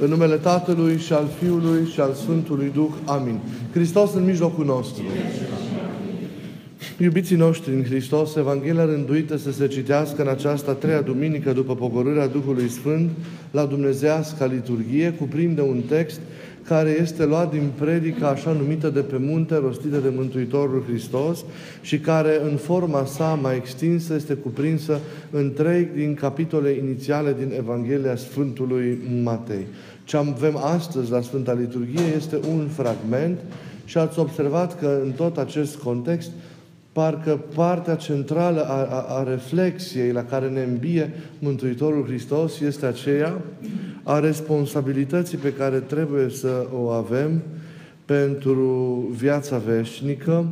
În numele Tatălui și al Fiului și al Sfântului Duh. Amin. Hristos în mijlocul nostru. Iubiții noștri în Hristos, Evanghelia rânduită să se citească în această treia duminică după pogorârea Duhului Sfânt la Dumnezeasca liturghie cuprinde un text care este luat din predica așa numită de pe munte, rostită de Mântuitorul Hristos și care în forma sa mai extinsă este cuprinsă în trei din capitole inițiale din Evanghelia Sfântului Matei. Ce avem astăzi la Sfânta Liturghie este un fragment și ați observat că în tot acest context parcă partea centrală a, a, a reflexiei la care ne îmbie Mântuitorul Hristos este aceea a responsabilității pe care trebuie să o avem pentru viața veșnică,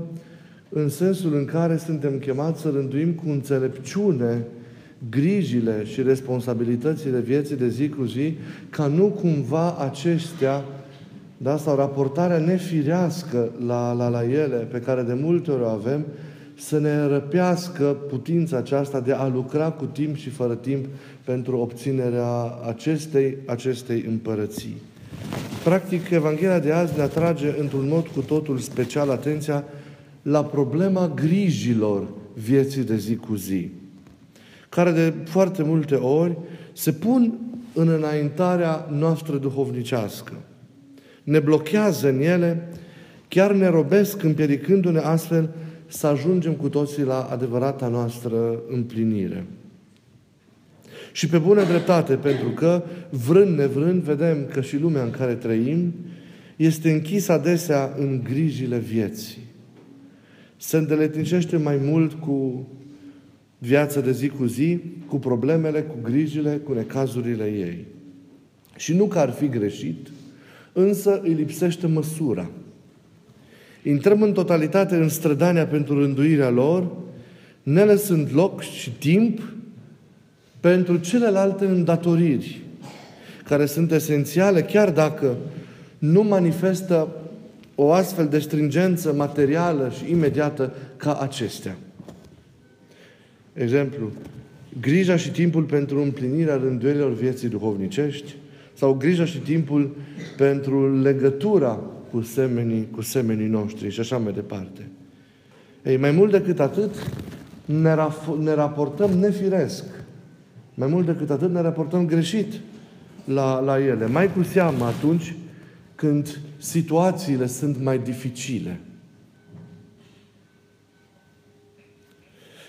în sensul în care suntem chemați să rânduim cu înțelepciune grijile și responsabilitățile vieții de zi cu zi, ca nu cumva acestea, da, sau raportarea nefirească la, la, la ele, pe care de multe ori o avem, să ne răpească putința aceasta de a lucra cu timp și fără timp pentru obținerea acestei, acestei împărății. Practic, Evanghelia de azi ne atrage într-un mod cu totul special atenția la problema grijilor vieții de zi cu zi, care de foarte multe ori se pun în înaintarea noastră duhovnicească. Ne blochează în ele, chiar ne robesc împiedicându-ne astfel să ajungem cu toții la adevărata noastră împlinire. Și pe bună dreptate, pentru că, vrând nevrând, vedem că și lumea în care trăim este închisă adesea în grijile vieții. Se îndeletnicește mai mult cu viața de zi cu zi, cu problemele, cu grijile, cu necazurile ei. Și nu că ar fi greșit, însă îi lipsește măsura – intrăm în totalitate în strădania pentru rânduirea lor, ne lăsând loc și timp pentru celelalte îndatoriri, care sunt esențiale, chiar dacă nu manifestă o astfel de stringență materială și imediată ca acestea. Exemplu, grija și timpul pentru împlinirea rânduielor vieții duhovnicești sau grija și timpul pentru legătura cu semenii, cu semenii noștri și așa mai departe. Ei, mai mult decât atât, ne, raf- ne raportăm nefiresc. Mai mult decât atât, ne raportăm greșit la, la ele. Mai cu seamă atunci când situațiile sunt mai dificile.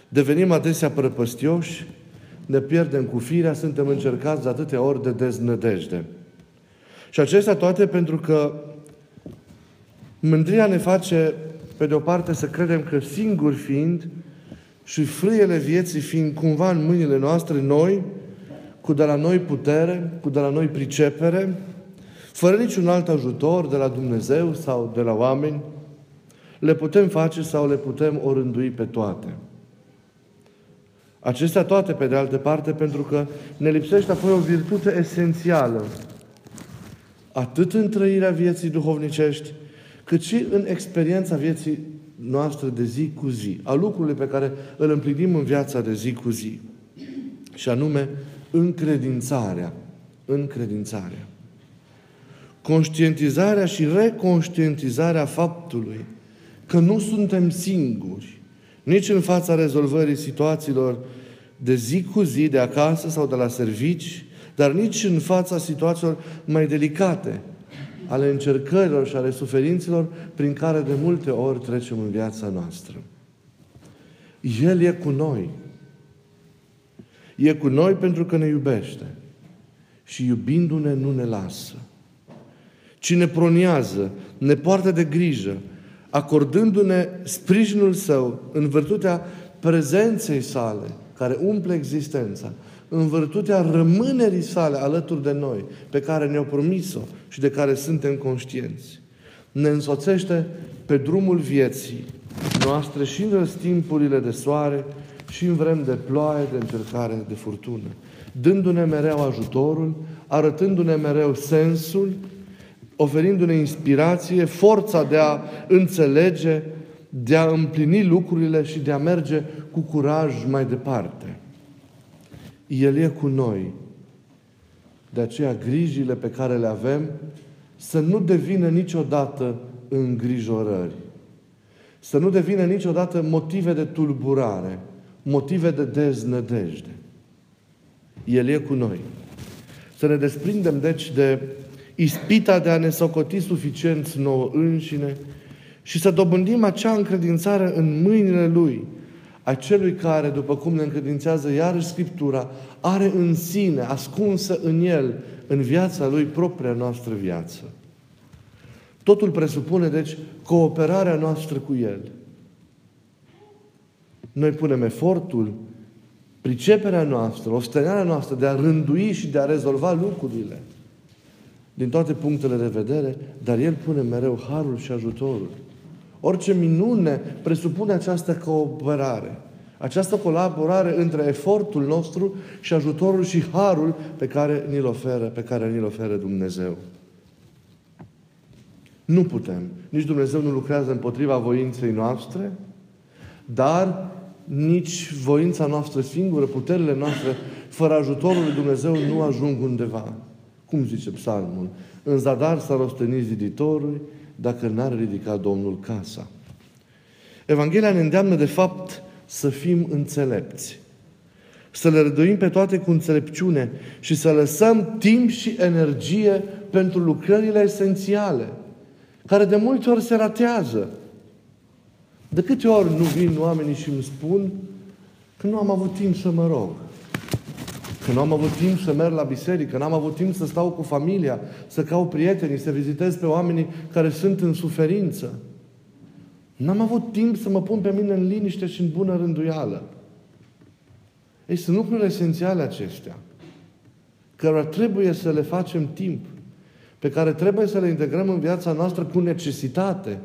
Devenim adesea prăpăstioși, ne pierdem cu firea, suntem încercați de atâtea ori de deznădejde. Și acestea toate pentru că Mândria ne face, pe de o parte, să credem că singuri fiind și frâiele vieții fiind cumva în mâinile noastre, noi, cu de la noi putere, cu de la noi pricepere, fără niciun alt ajutor de la Dumnezeu sau de la oameni, le putem face sau le putem orândui pe toate. Acestea toate, pe de altă parte, pentru că ne lipsește apoi o virtute esențială, atât în trăirea vieții duhovnicești, cât și în experiența vieții noastre de zi cu zi, a lucrurilor pe care îl împlinim în viața de zi cu zi. Și anume, încredințarea. Încredințarea. Conștientizarea și reconștientizarea faptului că nu suntem singuri, nici în fața rezolvării situațiilor de zi cu zi, de acasă sau de la servici, dar nici în fața situațiilor mai delicate, ale încercărilor și ale suferințelor prin care de multe ori trecem în viața noastră. El e cu noi. E cu noi pentru că ne iubește. Și iubindu-ne nu ne lasă. Cine proniază, ne poartă de grijă, acordându-ne sprijinul său în virtutea prezenței sale, care umple existența, în virtutea rămânerii sale alături de noi, pe care ne-a promis-o și de care suntem conștienți. Ne însoțește pe drumul vieții noastre și în răstimpurile de soare și în vrem de ploaie, de încercare, de furtună. Dându-ne mereu ajutorul, arătându-ne mereu sensul, oferindu-ne inspirație, forța de a înțelege, de a împlini lucrurile și de a merge cu curaj mai departe. El e cu noi. De aceea grijile pe care le avem să nu devină niciodată îngrijorări. Să nu devină niciodată motive de tulburare, motive de deznădejde. El e cu noi. Să ne desprindem, deci, de ispita de a ne socoti suficienți nouă înșine și să dobândim acea încredințare în mâinile Lui, a celui care, după cum ne încredințează iarăși Scriptura, are în sine, ascunsă în El, în viața Lui, propria noastră viață. Totul presupune, deci, cooperarea noastră cu El. Noi punem efortul, priceperea noastră, ostenarea noastră de a rândui și de a rezolva lucrurile din toate punctele de vedere, dar El pune mereu harul și ajutorul. Orice minune presupune această cooperare. Această colaborare între efortul nostru și ajutorul și harul pe care ni-l oferă, pe care ni-l oferă Dumnezeu. Nu putem. Nici Dumnezeu nu lucrează împotriva voinței noastre, dar nici voința noastră singură, puterile noastre, fără ajutorul lui Dumnezeu, nu ajung undeva. Cum zice psalmul? În zadar s-a rostenit ziditorul dacă n-ar ridica Domnul casa. Evanghelia ne îndeamnă, de fapt, să fim înțelepți. Să le răduim pe toate cu înțelepciune și să lăsăm timp și energie pentru lucrările esențiale, care de multe ori se ratează. De câte ori nu vin oamenii și îmi spun că nu am avut timp să mă rog, că nu am avut timp să merg la biserică, că n-am avut timp să stau cu familia, să caut prietenii, să vizitez pe oamenii care sunt în suferință. N-am avut timp să mă pun pe mine în liniște și în bună rânduială. Ei, sunt lucruri esențiale acestea, care trebuie să le facem timp, pe care trebuie să le integrăm în viața noastră cu necesitate.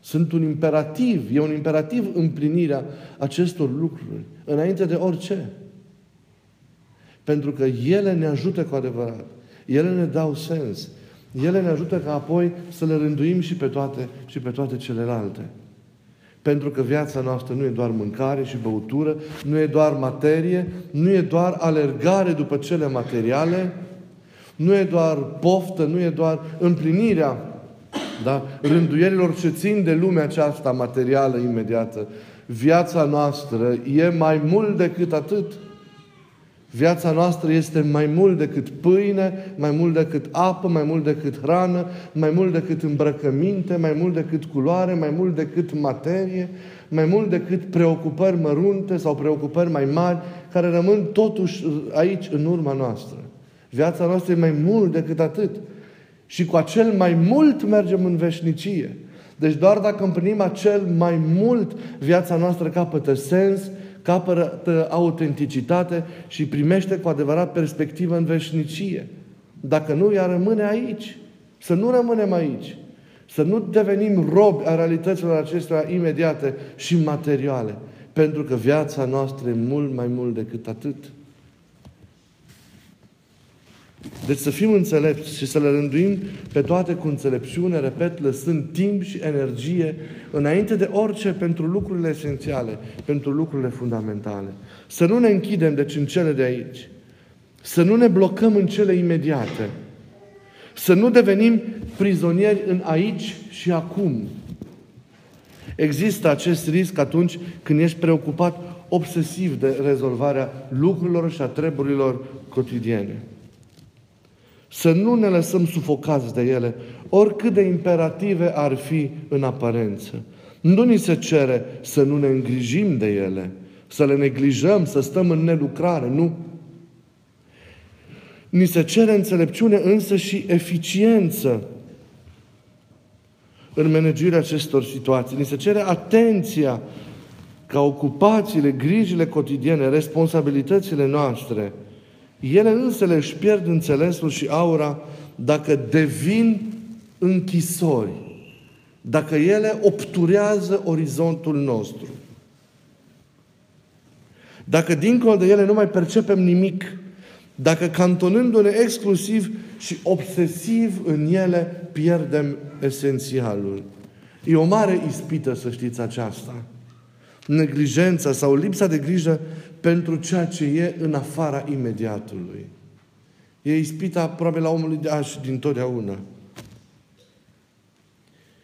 Sunt un imperativ, e un imperativ împlinirea acestor lucruri, înainte de orice. Pentru că ele ne ajută cu adevărat. Ele ne dau sens. Ele ne ajută ca apoi să le rânduim și pe toate, și pe toate celelalte. Pentru că viața noastră nu e doar mâncare și băutură, nu e doar materie, nu e doar alergare după cele materiale, nu e doar poftă, nu e doar împlinirea da? rânduierilor ce țin de lumea aceasta materială imediată. Viața noastră e mai mult decât atât. Viața noastră este mai mult decât pâine, mai mult decât apă, mai mult decât hrană, mai mult decât îmbrăcăminte, mai mult decât culoare, mai mult decât materie, mai mult decât preocupări mărunte sau preocupări mai mari, care rămân totuși aici în urma noastră. Viața noastră e mai mult decât atât. Și cu acel mai mult mergem în veșnicie. Deci doar dacă împlinim acel mai mult, viața noastră capătă sens, capătă autenticitate și primește cu adevărat perspectivă în veșnicie. Dacă nu, ea rămâne aici. Să nu rămânem aici. Să nu devenim robi a realităților acestea imediate și materiale. Pentru că viața noastră e mult mai mult decât atât. Deci să fim înțelepți și să le rânduim pe toate cu înțelepciune, repet, lăsând timp și energie înainte de orice pentru lucrurile esențiale, pentru lucrurile fundamentale. Să nu ne închidem, deci, în cele de aici. Să nu ne blocăm în cele imediate. Să nu devenim prizonieri în aici și acum. Există acest risc atunci când ești preocupat obsesiv de rezolvarea lucrurilor și a treburilor cotidiene. Să nu ne lăsăm sufocați de ele, oricât de imperative ar fi în aparență. Nu ni se cere să nu ne îngrijim de ele, să le neglijăm, să stăm în nelucrare, nu. Ni se cere înțelepciune însă și eficiență în managirea acestor situații. Ni se cere atenția ca ocupațiile, grijile cotidiene, responsabilitățile noastre – ele însele își pierd înțelesul și aura dacă devin închisori, dacă ele obturează orizontul nostru. Dacă dincolo de ele nu mai percepem nimic, dacă cantonându-ne exclusiv și obsesiv în ele pierdem esențialul. E o mare ispită să știți aceasta. Neglijența sau lipsa de grijă pentru ceea ce e în afara imediatului. E ispita probabil la omului de azi din totdeauna.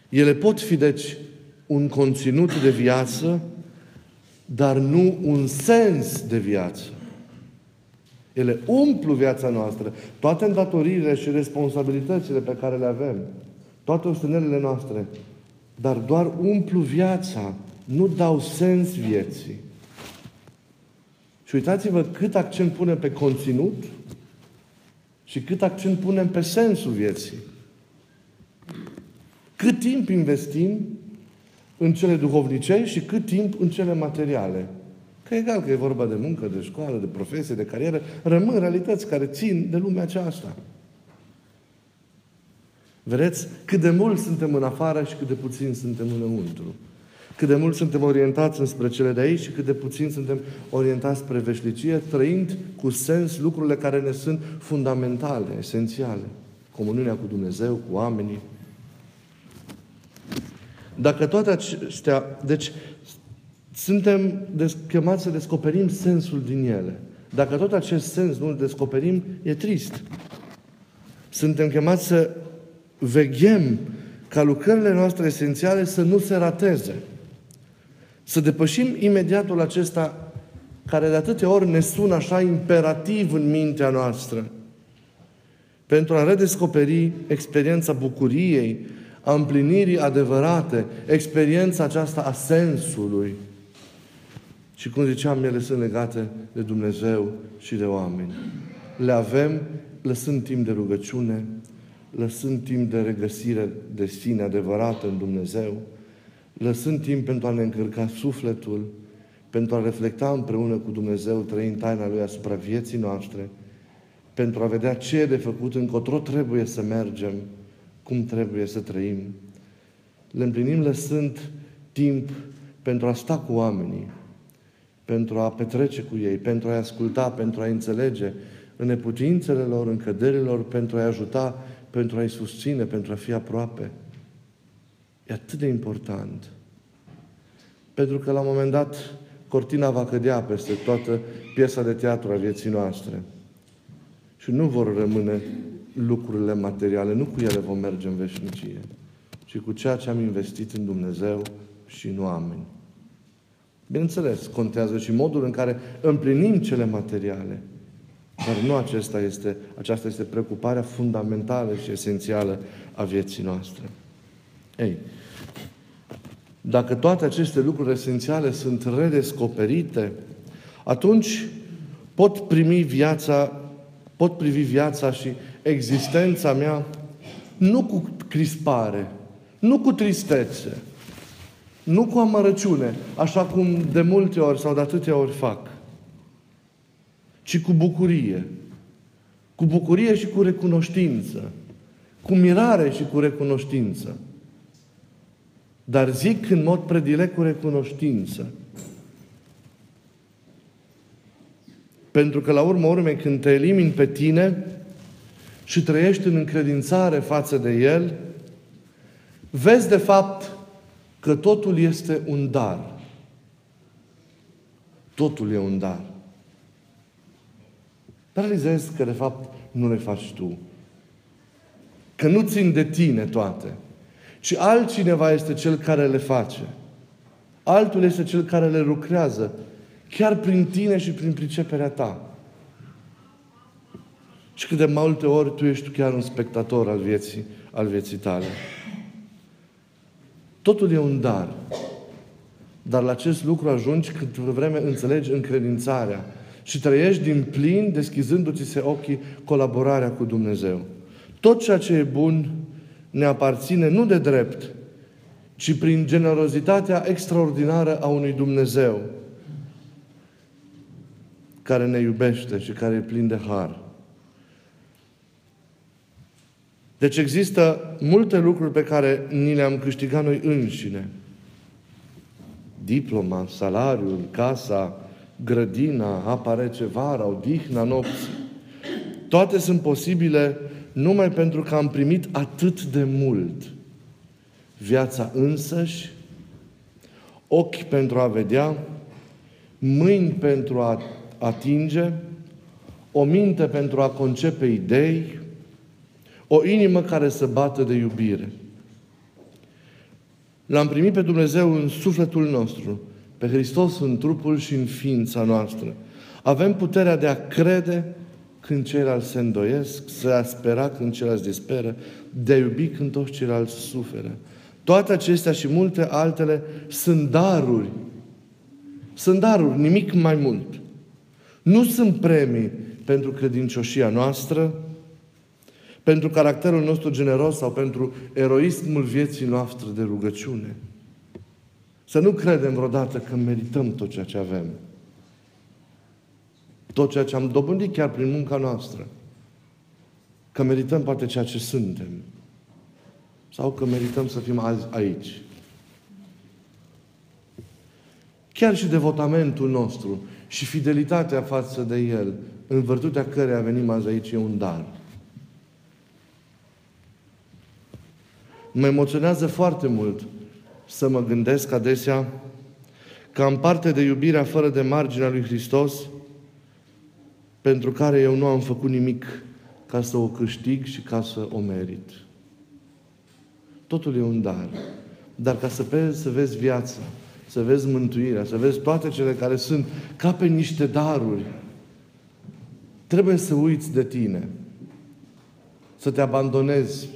Ele pot fi, deci, un conținut de viață, dar nu un sens de viață. Ele umplu viața noastră. Toate îndatoririle și responsabilitățile pe care le avem, toate ostenelele noastre, dar doar umplu viața, nu dau sens vieții. Și uitați-vă cât accent punem pe conținut și cât accent punem pe sensul vieții. Cât timp investim în cele duhovnicești și cât timp în cele materiale. Că egal că e vorba de muncă, de școală, de profesie, de carieră, rămân realități care țin de lumea aceasta. Vedeți cât de mult suntem în afară și cât de puțin suntem înăuntru. Cât de mult suntem orientați înspre cele de aici și cât de puțin suntem orientați spre veșnicie, trăind cu sens lucrurile care ne sunt fundamentale, esențiale. Comuniunea cu Dumnezeu, cu oamenii. Dacă toate acestea... Deci, suntem chemați să descoperim sensul din ele. Dacă tot acest sens nu îl descoperim, e trist. Suntem chemați să veghem ca lucrările noastre esențiale să nu se rateze. Să depășim imediatul acesta care de atâtea ori ne sună așa imperativ în mintea noastră. Pentru a redescoperi experiența bucuriei, a împlinirii adevărate, experiența aceasta a sensului. Și cum ziceam, ele sunt legate de Dumnezeu și de oameni. Le avem lăsând timp de rugăciune, lăsând timp de regăsire de sine adevărată în Dumnezeu, lăsând timp pentru a ne încărca sufletul, pentru a reflecta împreună cu Dumnezeu, trăind taina Lui asupra vieții noastre, pentru a vedea ce e de făcut, încotro trebuie să mergem, cum trebuie să trăim. Le împlinim lăsând timp pentru a sta cu oamenii, pentru a petrece cu ei, pentru a-i asculta, pentru a-i înțelege în neputințele lor, în căderile lor, pentru a-i ajuta, pentru a-i susține, pentru a fi aproape. E atât de important. Pentru că la un moment dat cortina va cădea peste toată piesa de teatru a vieții noastre. Și nu vor rămâne lucrurile materiale, nu cu ele vom merge în veșnicie, ci cu ceea ce am investit în Dumnezeu și în oameni. Bineînțeles, contează și modul în care împlinim cele materiale. Dar nu acesta este, aceasta este preocuparea fundamentală și esențială a vieții noastre. Ei, dacă toate aceste lucruri esențiale sunt redescoperite, atunci pot primi viața, pot privi viața și existența mea nu cu crispare, nu cu tristețe, nu cu amărăciune, așa cum de multe ori sau de atâtea ori fac, ci cu bucurie. Cu bucurie și cu recunoștință. Cu mirare și cu recunoștință. Dar zic în mod predilect cu recunoștință. Pentru că la urmă urmei, când te elimini pe tine și trăiești în încredințare față de El, vezi de fapt că totul este un dar. Totul e un dar. Dar realizezi că de fapt nu le faci tu. Că nu țin de tine toate. Ci altcineva este cel care le face. Altul este cel care le lucrează. Chiar prin tine și prin priceperea ta. Și cât de multe ori tu ești chiar un spectator al vieții, al vieții tale. Totul e un dar. Dar la acest lucru ajungi cât vreme înțelegi încredințarea și trăiești din plin, deschizându-ți se ochii, colaborarea cu Dumnezeu. Tot ceea ce e bun ne aparține nu de drept, ci prin generozitatea extraordinară a unui Dumnezeu care ne iubește și care e plin de har. Deci există multe lucruri pe care ni le-am câștigat noi înșine. Diploma, salariul, casa, grădina, apa rece vara, odihna nopții. Toate sunt posibile numai pentru că am primit atât de mult. Viața însăși, ochi pentru a vedea, mâini pentru a atinge, o minte pentru a concepe idei, o inimă care să bată de iubire. L-am primit pe Dumnezeu în sufletul nostru, pe Hristos în trupul și în ființa noastră. Avem puterea de a crede când ceilalți se îndoiesc, să a spera când ceilalți disperă, de a iubi când toți ceilalți suferă. Toate acestea și multe altele sunt daruri. Sunt daruri, nimic mai mult. Nu sunt premii pentru credincioșia noastră, pentru caracterul nostru generos sau pentru eroismul vieții noastre de rugăciune. Să nu credem vreodată că merităm tot ceea ce avem. Tot ceea ce am dobândit chiar prin munca noastră. Că merităm poate ceea ce suntem. Sau că merităm să fim azi aici. Chiar și devotamentul nostru și fidelitatea față de El, în virtutea căreia venim azi aici, e un dar. Mă emoționează foarte mult să mă gândesc adesea că am parte de iubirea fără de marginea lui Hristos, pentru care eu nu am făcut nimic ca să o câștig și ca să o merit. Totul e un dar. Dar ca să vezi, să vezi viața, să vezi mântuirea, să vezi toate cele care sunt ca pe niște daruri, trebuie să uiți de tine, să te abandonezi,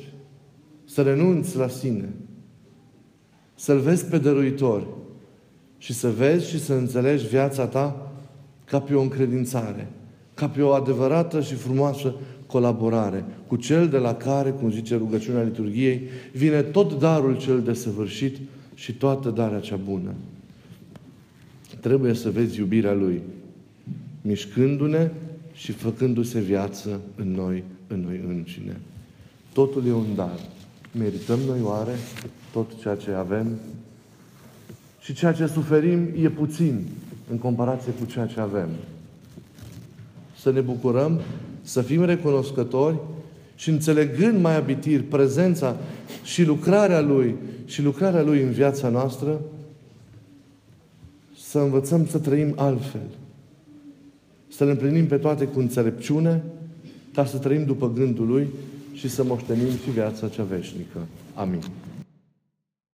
să renunți la sine, să-L vezi pe dăruitor și să vezi și să înțelegi viața ta ca pe o încredințare, ca pe o adevărată și frumoasă colaborare cu Cel de la care, cum zice rugăciunea liturgiei, vine tot darul cel desăvârșit și toată darea cea bună. Trebuie să vezi iubirea Lui, mișcându-ne și făcându-se viață în noi, în noi înșine. Totul e un dar. Merităm noi oare tot ceea ce avem? Și ceea ce suferim e puțin în comparație cu ceea ce avem. Să ne bucurăm, să fim recunoscători și înțelegând mai abitir prezența și lucrarea Lui și lucrarea Lui în viața noastră, să învățăm să trăim altfel. Să le împlinim pe toate cu înțelepciune, ca să trăim după gândul Lui și să moștenim și viața cea veșnică. Amin.